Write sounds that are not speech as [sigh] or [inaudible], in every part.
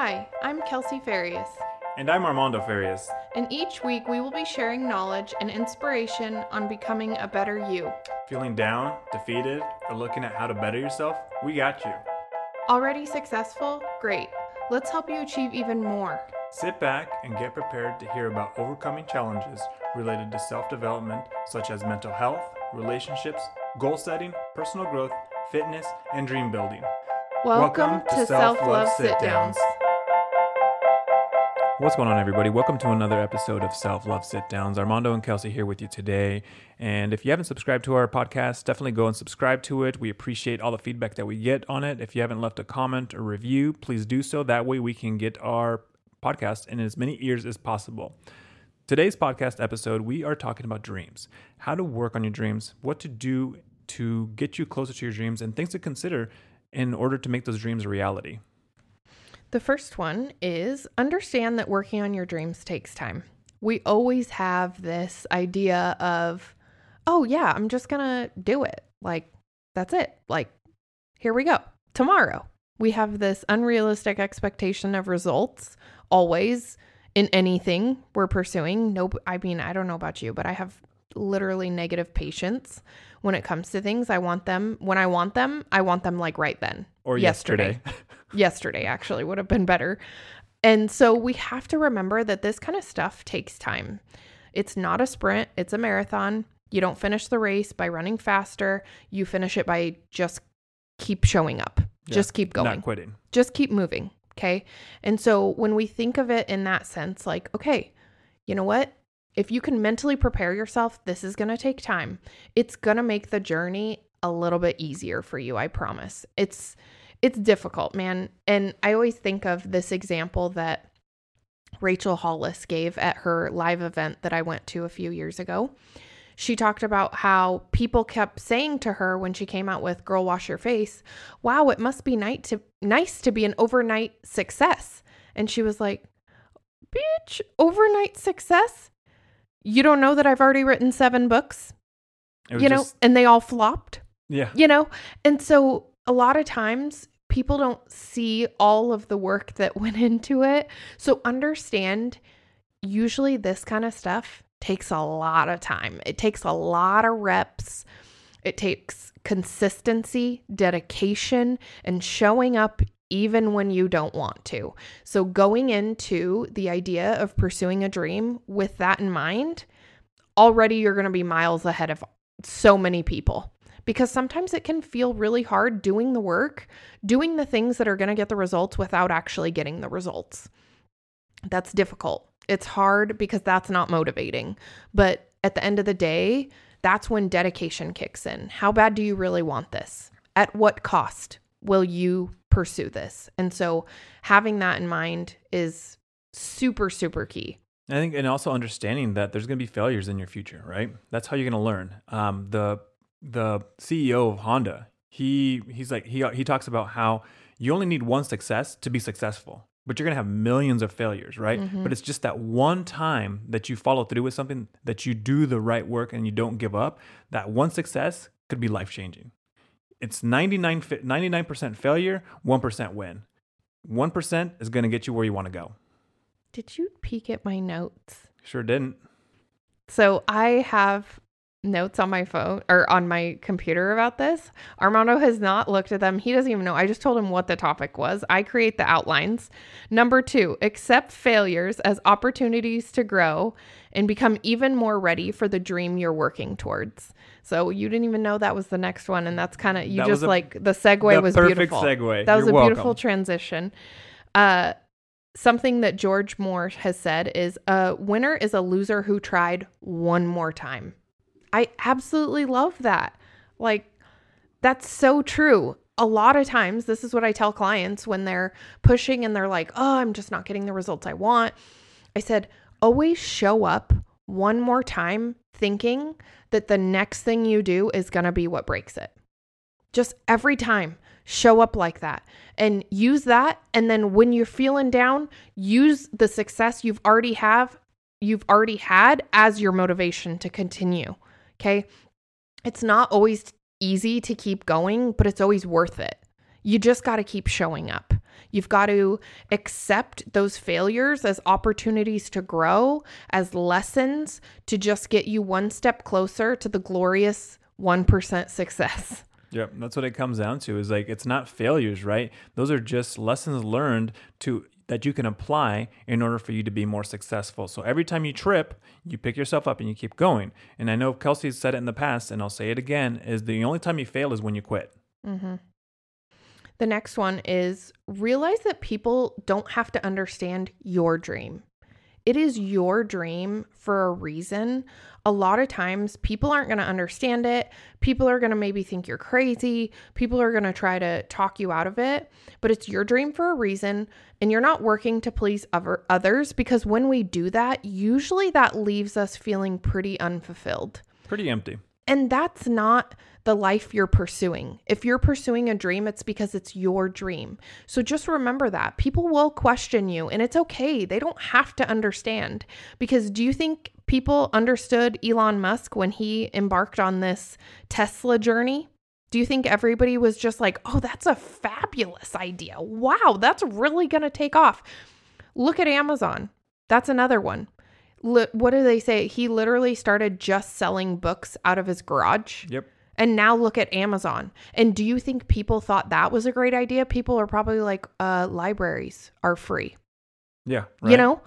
Hi, I'm Kelsey Farias, And I'm Armando Farias. and each week we will be sharing knowledge and inspiration on becoming a better you. Feeling down, defeated, or looking at how to better yourself? We got you. Already successful? Great. Let's help you achieve even more. Sit back and get prepared to hear about overcoming challenges related to self development, such as mental health, relationships, goal setting, personal growth, fitness, and dream building. Welcome, to Self Love Sit Downs. What's going on, everybody? Welcome to another episode of Self Love Sit Downs. Armando and Kelsey here with you today. And if you haven't subscribed to our podcast, definitely go and subscribe to it. We appreciate all the feedback that we get on it. If you haven't left a comment or review, please do so. That way we can get our podcast in as many ears as possible. Today's podcast episode, we are talking about dreams, how to work on your dreams, what to do to get you closer to your dreams, and things to consider in order to make those dreams a reality. The first one is understand that working on your dreams takes time. We always have this idea of, oh, yeah, I'm just going to do it. Like, that's it. Like, here we go. Tomorrow. We have this unrealistic expectation of results always in anything we're pursuing. No, I mean, I don't know about you, but I have literally negative patience when it comes to things. I want them when I want them, I want them like right then Or yesterday. yesterday [laughs] actually would have been better. And so we have to remember that this kind of stuff takes time. It's not a sprint, it's a marathon. You don't finish the race by running faster, you finish it by just keep showing up. Yeah, just keep going. Not quitting. Just keep moving, okay? And so when we think of it in that sense like, okay, you know what? If you can mentally prepare yourself, this is going to take time. It's going to make the journey a little bit easier for you, I promise. It's it's difficult, man. And I always think of this example that Rachel Hollis gave at her live event that I went to a few years ago. She talked about how people kept saying to her when she came out with Girl Wash Your Face, Wow, it must be nice to, nice to be an overnight success. And she was like, Bitch, overnight success? You don't know that I've already written seven books, It was you know, just- and they all flopped? yeah. you know and so a lot of times people don't see all of the work [laughs] that went into it. So understand usually this kind of stuff takes a lot of time. It takes a lot of reps. It takes consistency dedication and showing up even when you don't want to. So going into the idea of pursuing a dream with that in mind already you're going to be miles ahead of so many people because sometimes it can feel really hard doing the work, doing the things that are going to get the results without actually getting the results. That's difficult. It's hard because that's not motivating. But at the end of the day, that's when dedication kicks in. How bad do you really want this? At what cost will you pursue this? And so having that in mind is super, super key. I think, and also understanding that there's going to be failures in your future, right? That's how you're going to learn. Um, the the CEO of Honda, he he's like he he talks about how you only need one success to be successful, but you're going to have millions of failures, right? Mm-hmm. But it's just that one time that you follow through with something, that you do the right work and you don't give up. That one success could be life changing. It's 99 99% failure, 1% win. 1% is going to get you where you want to go. Did you peek at my notes? Sure didn't. So I have notes on my phone or on my computer about this. Armando has not looked at them. He doesn't even know. I just told him what the topic was. I create the outlines. Number two, accept failures as opportunities to grow and become even more ready for the dream you're working towards. So you didn't even know that was the next one, and that's kind of you That just a- like the segue the was perfect beautiful. segue. That was You're a beautiful transition. Uh, something that George Moore has said is a winner is a loser who tried one more time. I absolutely love that. Like, that's so true. A lot of times, this is what I tell clients when they're pushing and they're like, oh, I'm just not getting the results I want. I said, always show up one more time thinking that the next thing you do is going to be what breaks it. Just every time, show up like that and use that. And then when you're feeling down, use the success you've already have, you've already had as your motivation to continue. Okay. It's not always easy to keep going, but it's always worth it. You just got to keep showing up. You've got to accept those failures as opportunities to grow, as lessons to just get you one step closer to the glorious 1% [laughs] success. Yep, that's what it comes down to. Is like it's not failures, right? Those are just lessons learned to that you can apply in order for you to be more successful. So every time you trip, you pick yourself up and you keep going. And I know Kelsey's said it in the past, and I'll say it again: is the only time you fail is when you quit. Mm-hmm. The next one is realize that people don't have to understand your dream. It is your dream for a reason. A lot of times, people aren't going to understand it. People are going to maybe think you're crazy. People are going to try to talk you out of it. But it's your dream for a reason. And you're not working to please other, others because when we do that, usually that leaves us feeling pretty unfulfilled. Pretty empty. And that's not the life you're pursuing. If you're pursuing a dream, it's because it's your dream. So just remember that. People will question you, and it's okay. They don't have to understand. Because do you think people understood Elon Musk when he embarked on this Tesla journey? Do you think everybody was just like, oh, that's a fabulous idea? Wow, that's really going to take off. Look at Amazon. That's another one. what do they say? He literally started just selling books out of his garage. Yep. And now look at Amazon. And do you think people thought that was a great idea? People are probably like, uh, libraries are free. Yeah. Right. You know?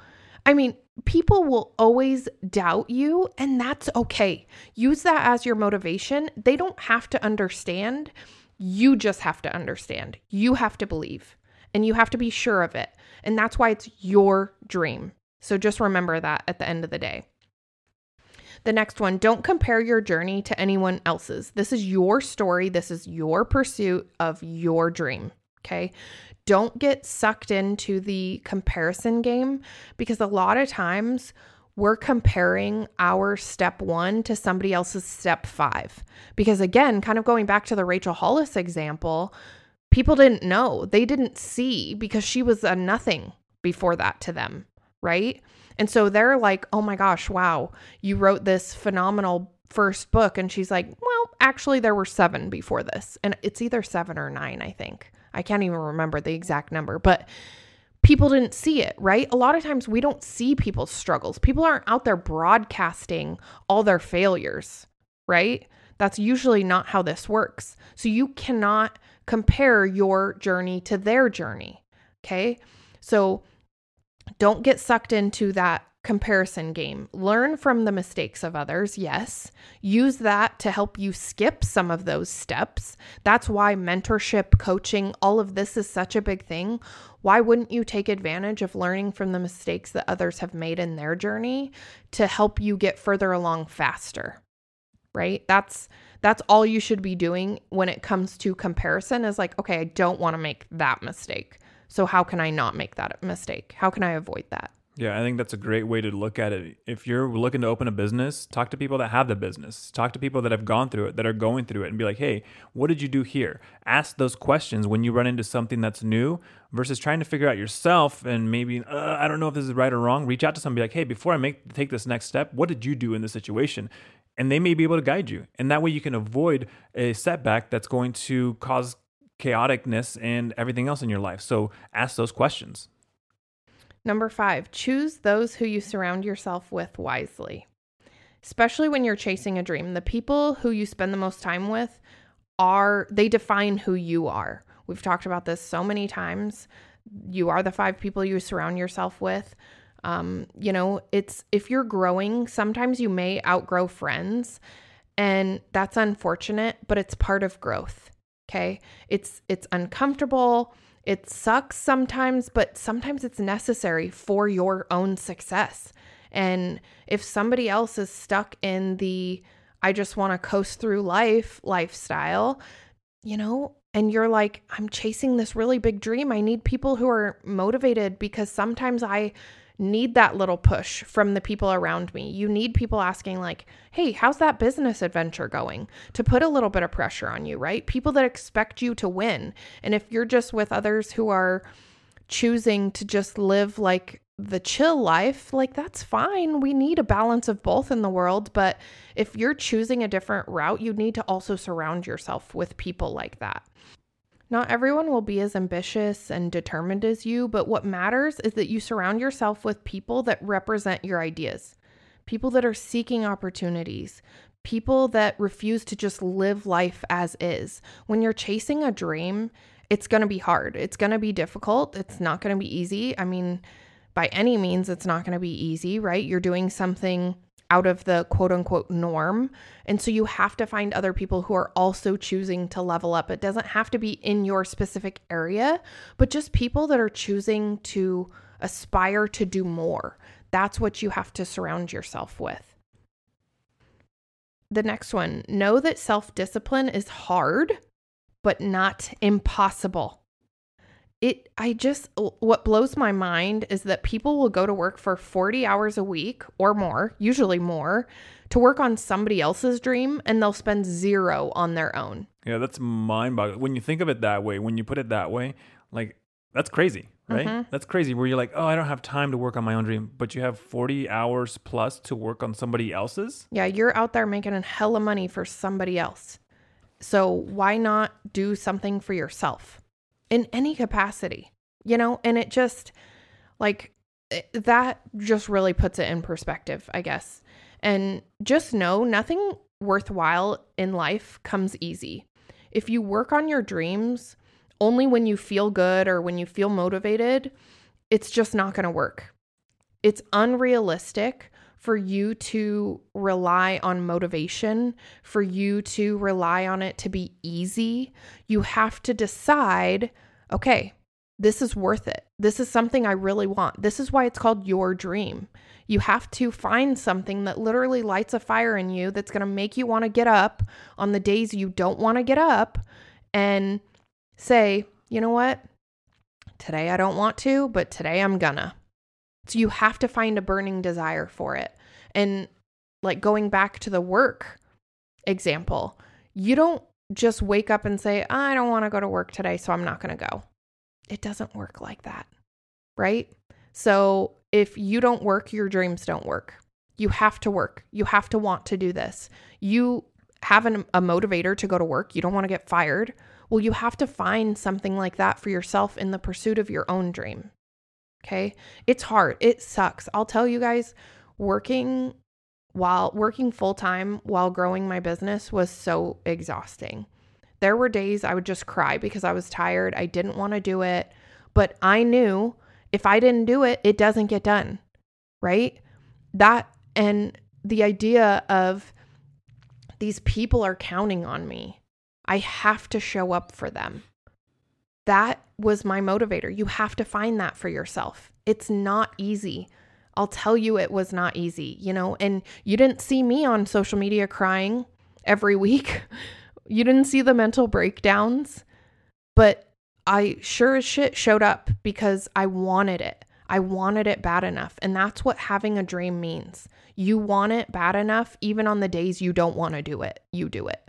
I mean, people will always doubt you, and that's okay. Use that as your motivation. They don't have to understand. You just have to understand. You have to believe, and you have to be sure of it. And that's why it's your dream. So just remember that at the end of the day. The next one don't compare your journey to anyone else's. This is your story, this is your pursuit of your dream. Okay. Don't get sucked into the comparison game because a lot of times we're comparing our step one to somebody else's step five. Because again, kind of going back to the Rachel Hollis example, people didn't know, they didn't see because she was a nothing before that to them, right? And so they're like, oh my gosh, wow, you wrote this phenomenal first book. And she's like, well, actually, there were seven before this. And it's either seven or nine, I think. I can't even remember the exact number, but people didn't see it, right? A lot of times we don't see people's struggles. People aren't out there broadcasting all their failures, right? That's usually not how this works. So you cannot compare your journey to their journey. Okay. So don't get sucked into that comparison game. Learn from the mistakes of others, yes. Use that to help you skip some of those steps. That's why mentorship, coaching, all of this is such a big thing. Why wouldn't you take advantage of learning from the mistakes that others have made in their journey to help you get further along faster? Right? That's that's all you should be doing when it comes to comparison is like, okay, I don't want to make that mistake. So, how can I not make that mistake? How can I avoid that? Yeah, I think that's a great way to look at it. If you're looking to open a business, talk to people that have the business. Talk to people that have gone through it, that are going through it, and be like, hey, what did you do here? Ask those questions when you run into something that's new versus trying to figure out yourself and maybe, uh, I don't know if this is right or wrong. Reach out to somebody like, hey, before I make take this next step, what did you do in this situation? And they may be able to guide you. And that way you can avoid a setback that's going to cause chaoticness and everything else in your life. So ask those questions. Number five, choose those who you surround yourself with wisely. Especially when you're chasing a dream, the people who you spend the most time with are, they define who you are. We've talked about this so many times. You are the five people you surround yourself with. Um, you know, it's if you're growing, sometimes you may outgrow friends, and that's unfortunate, but it's part of growth. Okay. It's it's uncomfortable. It sucks sometimes, but sometimes it's necessary for your own success. And if somebody else is stuck in the I just want to coast through life lifestyle, you know, and you're like, I'm chasing this really big dream. I need people who are motivated because sometimes I need that little push from the people around me. You need people asking, like, hey, how's that business adventure going? To put a little bit of pressure on you, right? People that expect you to win. And if you're just with others who are choosing to just live like the chill life, like that's fine. We need a balance of both in the world. But if you're choosing a different route, you need to also surround yourself with people like that. Not everyone will be as ambitious and determined as you, but what matters is that you surround yourself with people that represent your ideas, people that are seeking opportunities, people that refuse to just live life as is. When you're chasing a dream, it's going to be hard. It's going to be difficult. It's not going to be easy. I mean, by any means, it's not going to be easy, right? You're doing something out of the quote unquote norm. And so you have to find other people who are also choosing to level up. It doesn't have to be in your specific area, but just people that are choosing to aspire to do more. That's what you have to surround yourself with. The next one know that self discipline is hard, but not impossible it I just what blows my mind is that people will go to work for 40 hours a week or more, usually more, to work on somebody else's dream and they'll spend zero on their own. Yeah, that's mind-boggling. When you think of it that way, when you put it that way, like that's crazy, right? Mm-hmm. That's crazy where you're like, "Oh, I don't have time to work on my own dream," but you have 40 hours plus to work on somebody else's? Yeah, you're out there making a hell of money for somebody else. So, why not do something for yourself? In any capacity, you know? And it just like eh, that just really puts it in perspective, I guess. And just know nothing worthwhile in life comes easy. If you work on your dreams only when you feel good or when you feel motivated, it's just not going to work. It's unrealistic for you to rely on motivation, for you to rely on it to be easy. You have to decide okay, this is worth it. This is something I really want. This is why it's called your dream. You have to find something that literally lights a fire in you that's going to make you want to get up on the days you don't want to get up and say, you know what? Today I don't want to, but today I'm gonna. So you have to find a burning desire for it. And like going back to the work example, you don't just wake up and say, I don't want to go to work today, so I'm not going to go. It doesn't work like that, right? So if you don't work, your dreams don't work. You have to work. You have to want to do this. You have an, a motivator to go to work. You don't want to get fired. Well, you have to find something like that for yourself in the pursuit of your own dream. Okay. It's hard. It sucks. I'll tell you guys, working while working full time while growing my business was so exhausting. There were days I would just cry because I was tired. I didn't want to do it, but I knew if I didn't do it, it doesn't get done. Right? That and the idea of these people are counting on me. I have to show up for them. That was my motivator. You have to find that for yourself. It's not easy. I'll tell you it was not easy, you know, and you didn't see me on social media crying every week. [laughs] you didn't see the mental breakdowns, but I sure as shit showed up because I wanted it. I wanted it bad enough. And that's what having a dream means. You want it bad enough, even on the days you don't want to do it, you do it.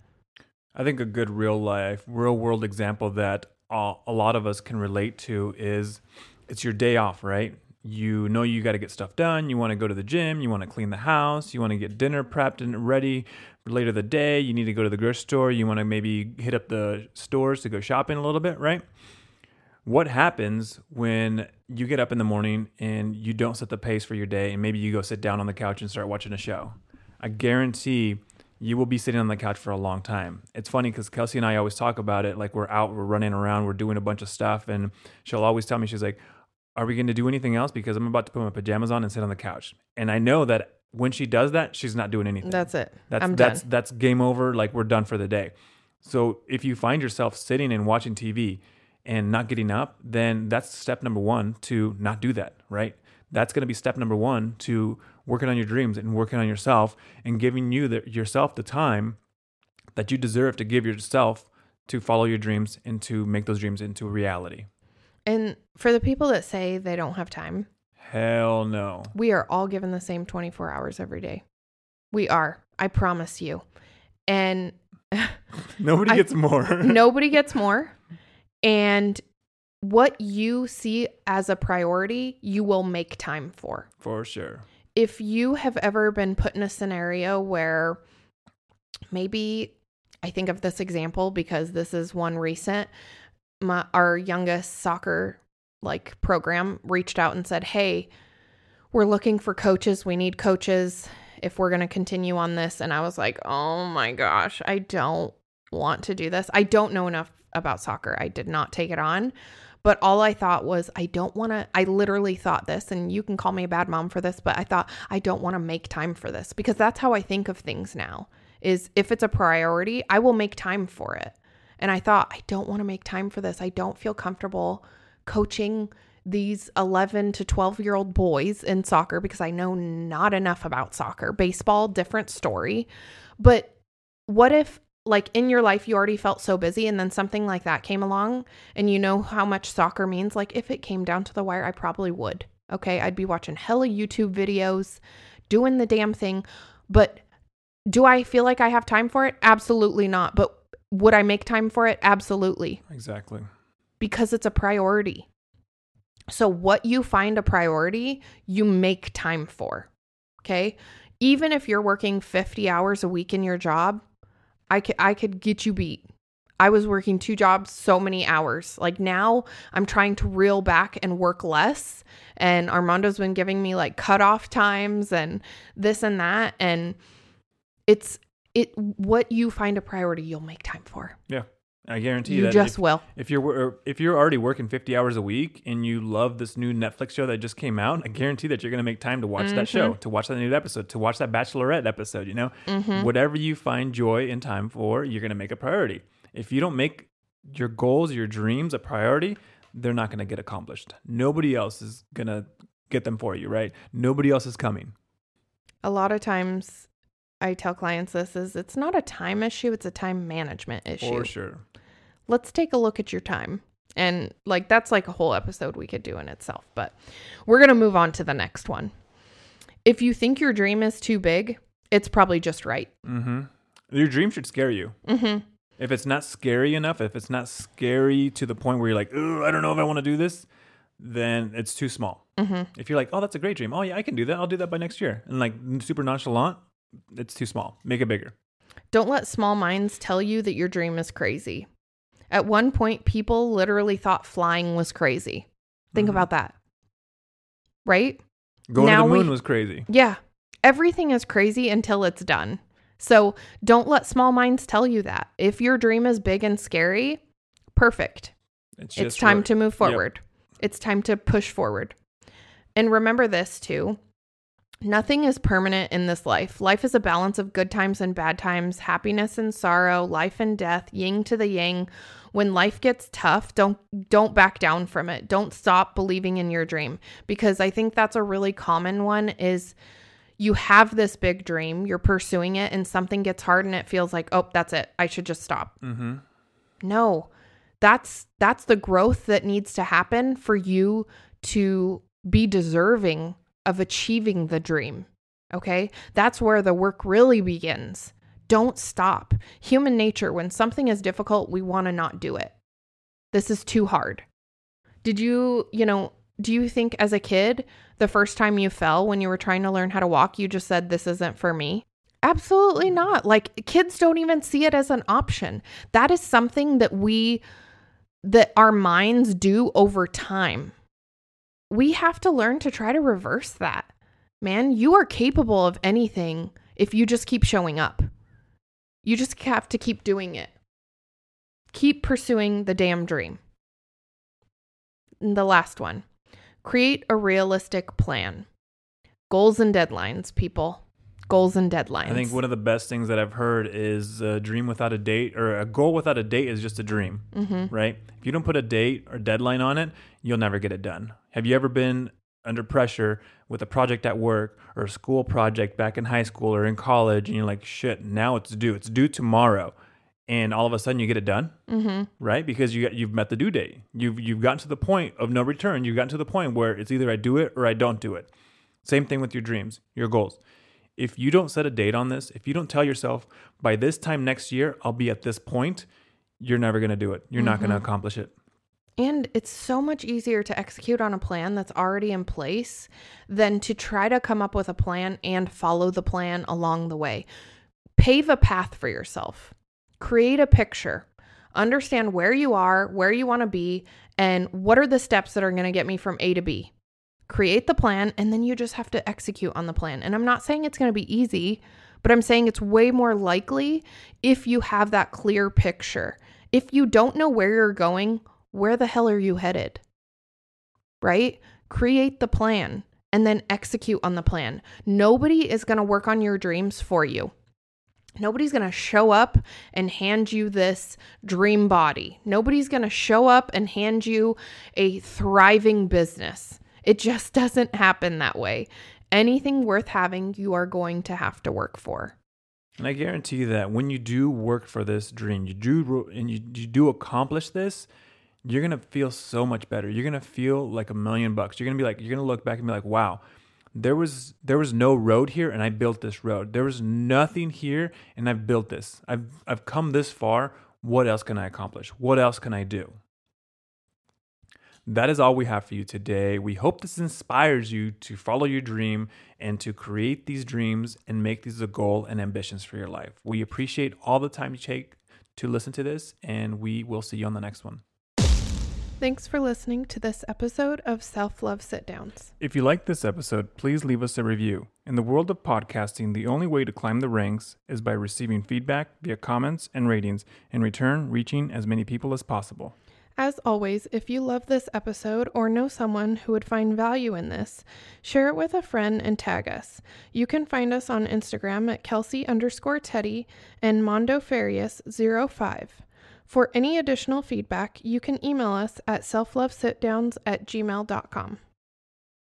I think a good real life, real world example that a lot of us can relate to is it's your day off, right? you know you got to get stuff done. You want to go to the gym. You want to clean the house. You want to get dinner prepped and ready later the day. You need to go to the grocery store. You want to maybe hit up the stores to go shopping a little bit, right? What happens when you get up in the morning and you don't set the pace for your day and maybe you go sit down on the couch and start watching a show? I guarantee you will be sitting on the couch for a long time. It's funny because Kelsey and I always talk about it like we're out, we're running around, we're doing a bunch of stuff. And she'll always tell me, she's like, are we going to do anything else? Because I'm about to put my pajamas on and sit on the couch. And I know that when she does that, she's not doing anything. That's it. That's I'm that's done. that's game over. Like we're done for the day. So if you find yourself sitting and watching TV and not getting up, then that's step number one to not do that. Right. That's going to be step number one to working on your dreams and working on yourself and giving you the, yourself the time that you deserve to give yourself to follow your dreams and to make those dreams into a reality. And for the people that say they don't have time, hell no. We are all given the same 24 hours every day. We are. I promise you. And [laughs] nobody I, gets more. [laughs] nobody gets more. And what you see as a priority, you will make time for. For sure. If you have ever been put in a scenario where maybe I think of this example because this is one recent my our youngest soccer like program reached out and said, "Hey, we're looking for coaches. We need coaches if we're going to continue on this." And I was like, "Oh my gosh, I don't want to do this. I don't know enough about soccer. I did not take it on." But all I thought was, I don't want to. I literally thought this, and you can call me a bad mom for this, but I thought, I don't want to make time for this because that's how I think of things now. Is if it's a priority, I will make time for it. And I thought, I don't want to make time for this. I don't feel comfortable coaching these 11 to 12 year old boys in soccer because I know not enough about soccer. Baseball, different story. But what if, like, in your life, you already felt so busy and then something like that came along and you know how much soccer means? Like, if it came down to the wire, I probably would. Okay. I'd be watching hella YouTube videos, doing the damn thing. But do I feel like I have time for it? Absolutely not. But would I make time for it? Absolutely. Exactly. Because it's a priority. So, what you find a priority, you make time for. Okay. Even if you're working 50 hours a week in your job, I could, I could get you beat. I was working two jobs so many hours. Like now I'm trying to reel back and work less. And Armando's been giving me like cutoff times and this and that. And it's it what you find a priority you'll make time for Yeah. I guarantee you that just if, will if you're if you're already working 50 hours a week and you love this new Netflix show that just came out, I guarantee that you're going to make time to watch that show, mm-hmm. to watch that new episode, to watch that Bachelorette episode, you know? Mm-hmm. Whatever you find joy and time for, you're going to make a priority. If you don't make your goals, your dreams a priority, they're not going to get accomplished. Nobody else is going to get them for you, right? Nobody else is coming. a lot of times i tell clients this is it's not a time issue it's a time management issue For sure. Let's take a look at your time and like that's like a whole episode we could do in itself but we're going to move on to the next one if you think your dream is too big it's probably just right Mm-hmm. Your dream should scare you. mm-hmm If it's not scary enough, if it's not scary to the point where you're like, I don't know if I want to do this, then it's too small. mm-hmm If you're like, oh, that's a great dream. Oh, yeah, I can do that. I'll do that by next year. And like super nonchalant, it's too small. Make it bigger. Don't let small minds tell you that your dream is crazy. At one point, people literally thought flying was crazy. Think Mhm. about that. Right? Going Now to the moon we- was crazy. Yeah. Everything is crazy until it's done. So don't let small minds tell you that. If your dream is big and scary, perfect. It's It's time work. to move Yep. forward. It's time to push forward. And remember this too. Nothing is permanent in this life. Life is a balance of good times and bad times, happiness and sorrow, life and death, yin to the yang. When life gets tough, don't don't back down from it. Don't stop believing in your dream because I think that's a really common one is you have this big dream, you're pursuing it and something gets hard and it feels like, "Oh, that's it. I should just stop." Mm-hmm. No. That's that's the growth that needs to happen for you to be deserving of achieving the dream. Okay? That's where the work really begins. Don't stop. Human nature, when something is difficult, we want to not do it. This is too hard. Did you, you know, do you think as a kid, the first time you fell when you were trying to learn how to walk, you just said, This isn't for me? Absolutely not. Like kids don't even see it as an option. That is something that we, that our minds do over time. We have to learn to try to reverse that. Man, you are capable of anything if you just keep showing up. You just have to keep doing it. Keep pursuing the damn dream. And the last one create a realistic plan. Goals and deadlines, people. Goals and deadlines. I think one of the best things that I've heard is a dream without a date or a goal without a date is just a dream, mm-hmm. right? If you don't put a date or deadline on it, you'll never get it done. Have you ever been under pressure with a project at work or a school project back in high school or in college and you're like, shit, now it's due. It's due tomorrow. And all of a sudden you get it done, Mm-hmm. right? Because you got, you've met the due date. You've you've gotten to the point of no return. You've gotten to the point where it's either I do it or I don't do it. Same thing with your dreams, your goals. If you don't set a date on this, if you don't tell yourself by this time next year I'll be at this point, you're never going to do it. You're not going to mm-hmm. accomplish it. And it's so much easier to execute on a plan that's already in place than to try to come up with a plan and follow the plan along the way. Pave a path for yourself. Create a picture. understand where you are, where you want to be, and what are the steps that are going to get me from A to B. Create the plan, and then you just have to execute on the plan. And I'm not saying it's going to be easy, but I'm saying it's way more likely if you have that clear picture. If you don't know where you're going, where the hell are you headed? Right? Create the plan and then execute on the plan. Nobody is going to work on your dreams for you. Nobody's going to show up and hand you this dream body. Nobody's going to show up and hand you a thriving business. It just [laughs] doesn't happen that way. Anything worth having, you are going to have to work for. And I guarantee you that when you do work for this dream, you do and you, you do accomplish this, you're gonna feel so much better. You're gonna feel like a million bucks. You're gonna be like, you're gonna look back and be like, wow, there was there was no road here and I built this road. There was nothing here and I've built this. I've I've come this far. What else can I accomplish? What else can I do? That is all we have for you today. We hope this inspires you to follow your dream and to create these dreams and make these a goal and ambitions for your life. We appreciate all the time you take to listen to this, and we will see you on the next one. Thanks for listening to this episode of Self Love Sit Downs. If you like this episode, please leave us a review. In the world of podcasting, the only way to climb the ranks is by receiving feedback via comments and ratings, in return, reaching as many people as possible. As always, if you love this episode or know someone who would find value in this, share it with a friend and tag us. You can find us on Instagram at Kelsey underscore Teddy and Mondo Farias 05. For any additional feedback, you can email us at selflovesitdowns at gmail.com.